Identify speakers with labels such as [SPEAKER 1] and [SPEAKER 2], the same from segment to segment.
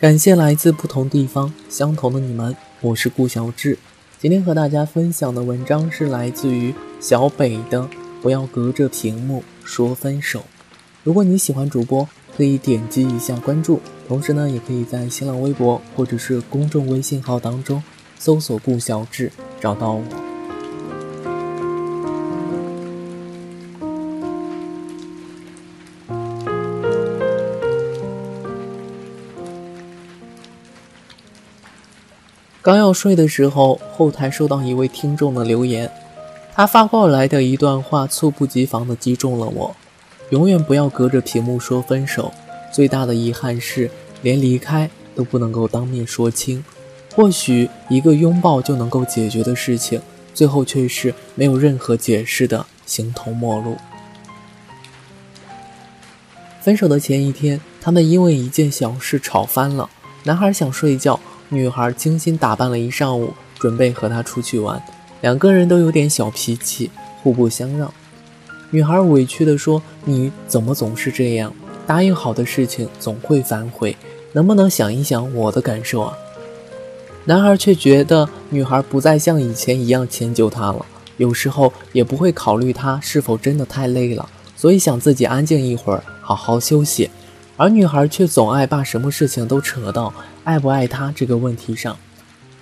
[SPEAKER 1] 感谢来自不同地方相同的你们，我是顾小志。今天和大家分享的文章是来自于小北的《不要隔着屏幕说分手》。如果你喜欢主播，可以点击一下关注，同时呢，也可以在新浪微博或者是公众微信号当中搜索“顾小志”找到我。刚要睡的时候，后台收到一位听众的留言，他发过来的一段话猝不及防地击中了我。永远不要隔着屏幕说分手，最大的遗憾是连离开都不能够当面说清。或许一个拥抱就能够解决的事情，最后却是没有任何解释的形同陌路。分手的前一天，他们因为一件小事吵翻了。男孩想睡觉。女孩精心打扮了一上午，准备和他出去玩。两个人都有点小脾气，互不相让。女孩委屈地说：“你怎么总是这样？答应好的事情总会反悔，能不能想一想我的感受啊？”男孩却觉得女孩不再像以前一样迁就他了，有时候也不会考虑他是否真的太累了，所以想自己安静一会儿，好好休息。而女孩却总爱把什么事情都扯到爱不爱他这个问题上，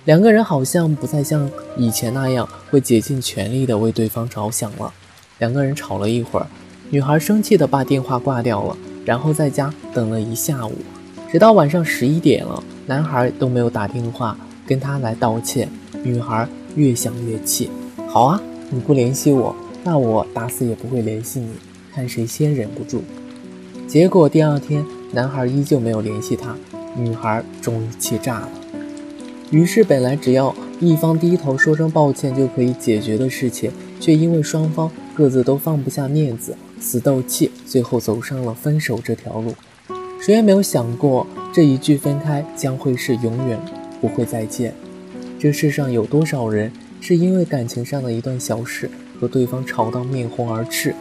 [SPEAKER 1] 两个人好像不再像以前那样会竭尽全力的为对方着想了。两个人吵了一会儿，女孩生气的把电话挂掉了，然后在家等了一下午，直到晚上十一点了，男孩都没有打电话跟她来道歉。女孩越想越气，好啊，你不联系我，那我打死也不会联系你，看谁先忍不住。结果第二天，男孩依旧没有联系她，女孩终于气炸了。于是，本来只要一方低头说声抱歉就可以解决的事情，却因为双方各自都放不下面子，死斗气，最后走上了分手这条路。谁也没有想过，这一句分开将会是永远不会再见。这世上有多少人是因为感情上的一段小事和对方吵到面红耳赤，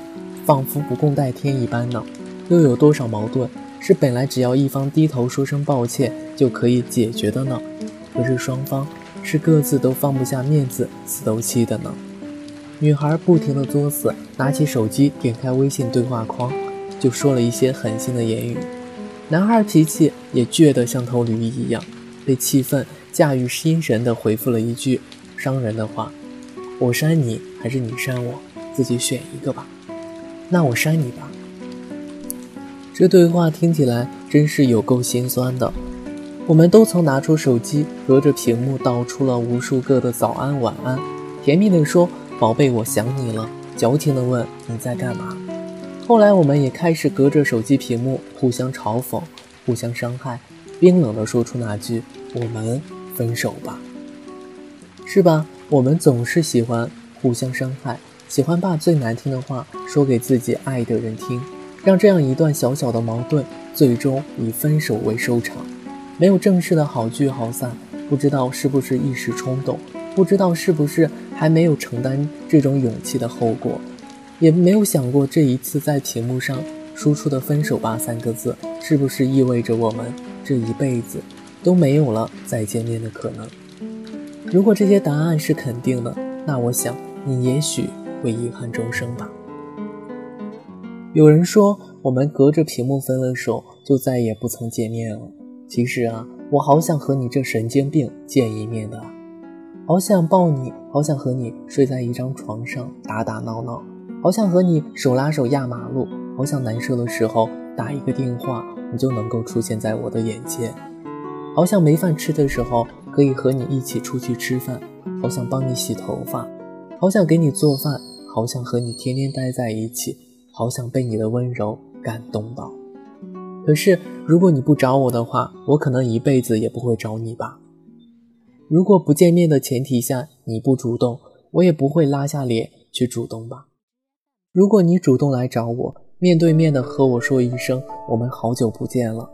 [SPEAKER 1] 仿佛不共戴天一般呢？又有多少矛盾是本来只要一方低头说声抱歉就可以解决的呢？可是双方是各自都放不下面子，死斗气的呢？女孩不停地作死，拿起手机点开微信对话框，就说了一些狠心的言语。男孩脾气也倔得像头驴一样，被气愤驾驭心神地回复了一句伤人的话：“我删你还是你删我，自己选一个吧。”那我删你吧。这对话听起来真是有够心酸的。我们都曾拿出手机，隔着屏幕道出了无数个的早安晚安，甜蜜地说“宝贝，我想你了”，矫情地问你在干嘛。后来，我们也开始隔着手机屏幕互相嘲讽、互相伤害，冰冷地说出那句“我们分手吧”，是吧？我们总是喜欢互相伤害，喜欢把最难听的话说给自己爱的人听。让这样一段小小的矛盾最终以分手为收场，没有正式的好聚好散，不知道是不是一时冲动，不知道是不是还没有承担这种勇气的后果，也没有想过这一次在屏幕上输出的“分手吧”三个字，是不是意味着我们这一辈子都没有了再见面的可能？如果这些答案是肯定的，那我想你也许会遗憾终生吧。有人说，我们隔着屏幕分了手，就再也不曾见面了。其实啊，我好想和你这神经病见一面的，好想抱你，好想和你睡在一张床上打打闹闹，好想和你手拉手压马路，好想难受的时候打一个电话，你就能够出现在我的眼前，好想没饭吃的时候可以和你一起出去吃饭，好想帮你洗头发，好想给你做饭，好想和你天天待在一起。好想被你的温柔感动到，可是如果你不找我的话，我可能一辈子也不会找你吧。如果不见面的前提下你不主动，我也不会拉下脸去主动吧。如果你主动来找我，面对面的和我说一声我们好久不见了，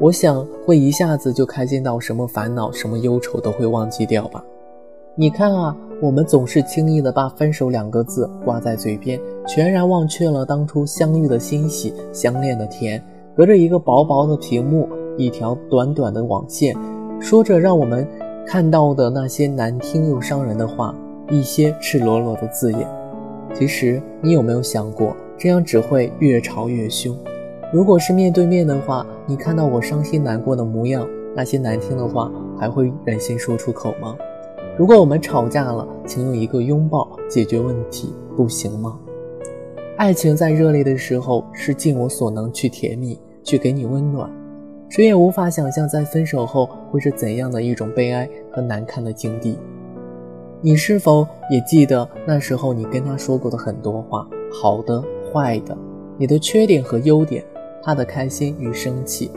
[SPEAKER 1] 我想会一下子就开心到什么烦恼、什么忧愁都会忘记掉吧。你看啊，我们总是轻易的把分手两个字挂在嘴边，全然忘却了当初相遇的欣喜、相恋的甜。隔着一个薄薄的屏幕，一条短短的网线，说着让我们看到的那些难听又伤人的话，一些赤裸裸的字眼。其实，你有没有想过，这样只会越吵越凶？如果是面对面的话，你看到我伤心难过的模样，那些难听的话还会忍心说出口吗？如果我们吵架了，请用一个拥抱解决问题，不行吗？爱情在热烈的时候是尽我所能去甜蜜，去给你温暖，谁也无法想象在分手后会是怎样的一种悲哀和难堪的境地。你是否也记得那时候你跟他说过的很多话，好的、坏的，你的缺点和优点，他的开心与生气，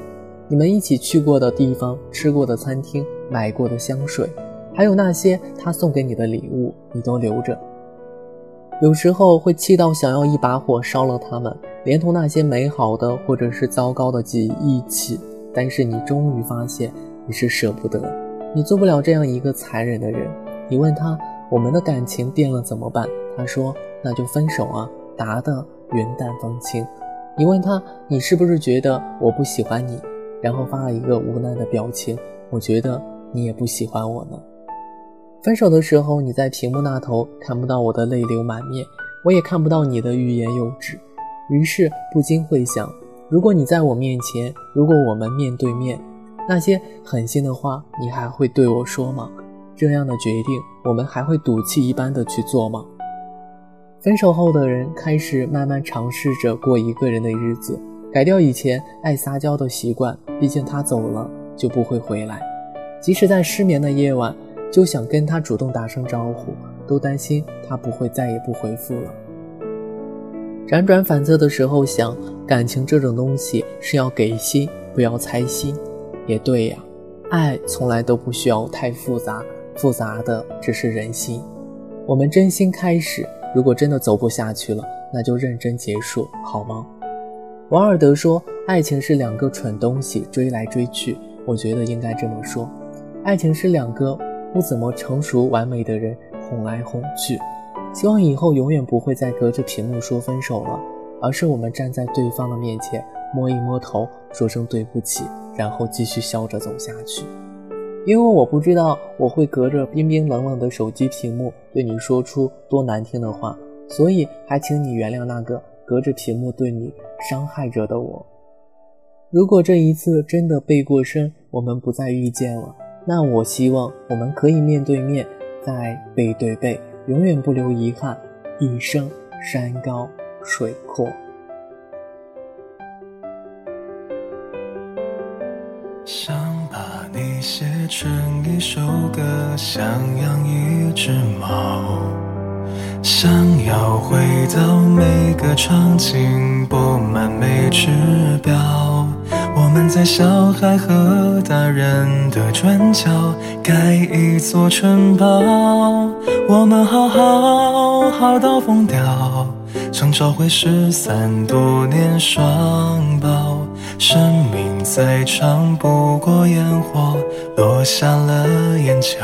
[SPEAKER 1] 你们一起去过的地方、吃过的餐厅、买过的香水，还有那些他送给你的礼物，你都留着。有时候会气到想要一把火烧了它们，连同那些美好的或者是糟糕的记忆一起。但是你终于发现你是舍不得，你做不了这样一个残忍的人。你问他我们的感情变了怎么办？他说那就分手啊，答的云淡风轻。你问他你是不是觉得我不喜欢你？然后发了一个无奈的表情。我觉得你也不喜欢我呢。分手的时候，你在屏幕那头看不到我的泪流满面，我也看不到你的欲言又止，于是不禁会想：如果你在我面前，如果我们面对面，那些狠心的话，你还会对我说吗？这样的决定，我们还会赌气一般的去做吗？分手后的人开始慢慢尝试着过一个人的日子，改掉以前爱撒娇的习惯，毕竟他走了就不会回来，即使在失眠的夜晚。就想跟他主动打声招呼，都担心他不会再也不回复了。辗转反侧的时候想，感情这种东西是要给心，不要猜心。也对呀，爱从来都不需要太复杂，复杂的只是人心。我们真心开始，如果真的走不下去了，那就认真结束，好吗？王尔德说，爱情是两个蠢东西追来追去。我觉得应该这么说，爱情是两个。不怎么成熟完美的人哄来哄去，希望以后永远不会再隔着屏幕说分手了，而是我们站在对方的面前摸一摸头，说声对不起，然后继续笑着走下去。因为我不知道我会隔着冰冰冷冷的手机屏幕对你说出多难听的话，所以还请你原谅那个隔着屏幕对你伤害着的我。如果这一次真的背过身，我们不再遇见了。那我希望我们可以面对面，再背对背，永远不留遗憾，一生山高水阔。
[SPEAKER 2] 想把你写成一首歌，想养一只猫，想要回到每个场景，布满每只标。我们在小孩和大人的转角盖一座城堡，我们好好好到疯掉，想找回失散多年双胞。生命再长不过烟火落下了眼角。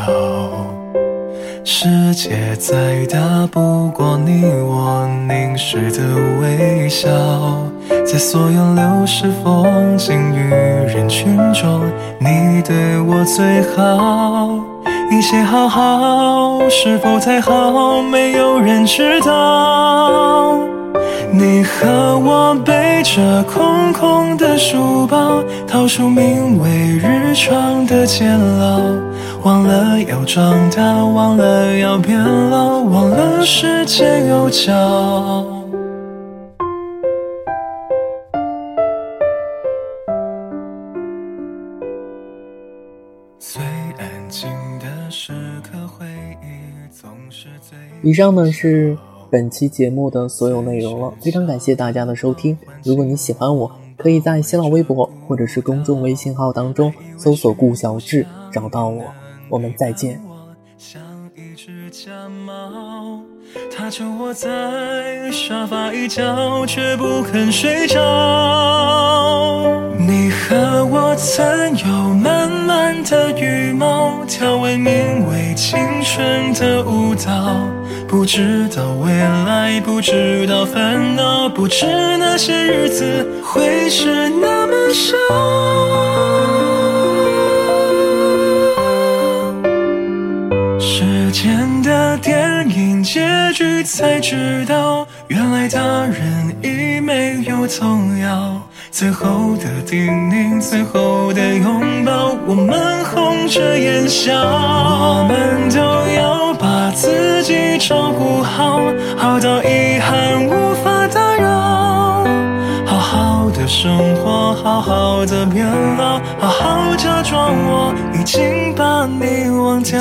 [SPEAKER 2] 世界再大不过你我凝视的微笑，在所有流逝风景与人群中，你对我最好。一切好好，是否太好？没有人知道。你和我背着空空的书包，逃出名为日常的监牢。忘了要长大，忘了要变老，忘了时间有脚。
[SPEAKER 1] 以上呢是本期节目的所有内容了，非常感谢大家的收听。如果你喜欢我，可以在新浪微博或者是公众微信号当中搜索“顾小志”找到我。我们再见。
[SPEAKER 2] 像一只假猫，它就窝在沙发一角，却不肯睡着。你和我曾有满满的羽毛，跳为名为青春的舞蹈。不知道未来，不知道烦恼，不知那些日子会是那么少。时间的电影结局才知道，原来大人已没有童谣。最后的叮咛，最后的拥抱，我们红着眼笑。我们都要自己照顾好，好到遗憾无法打扰。好好的生活，好好的变老，好好假装我已经把你忘掉。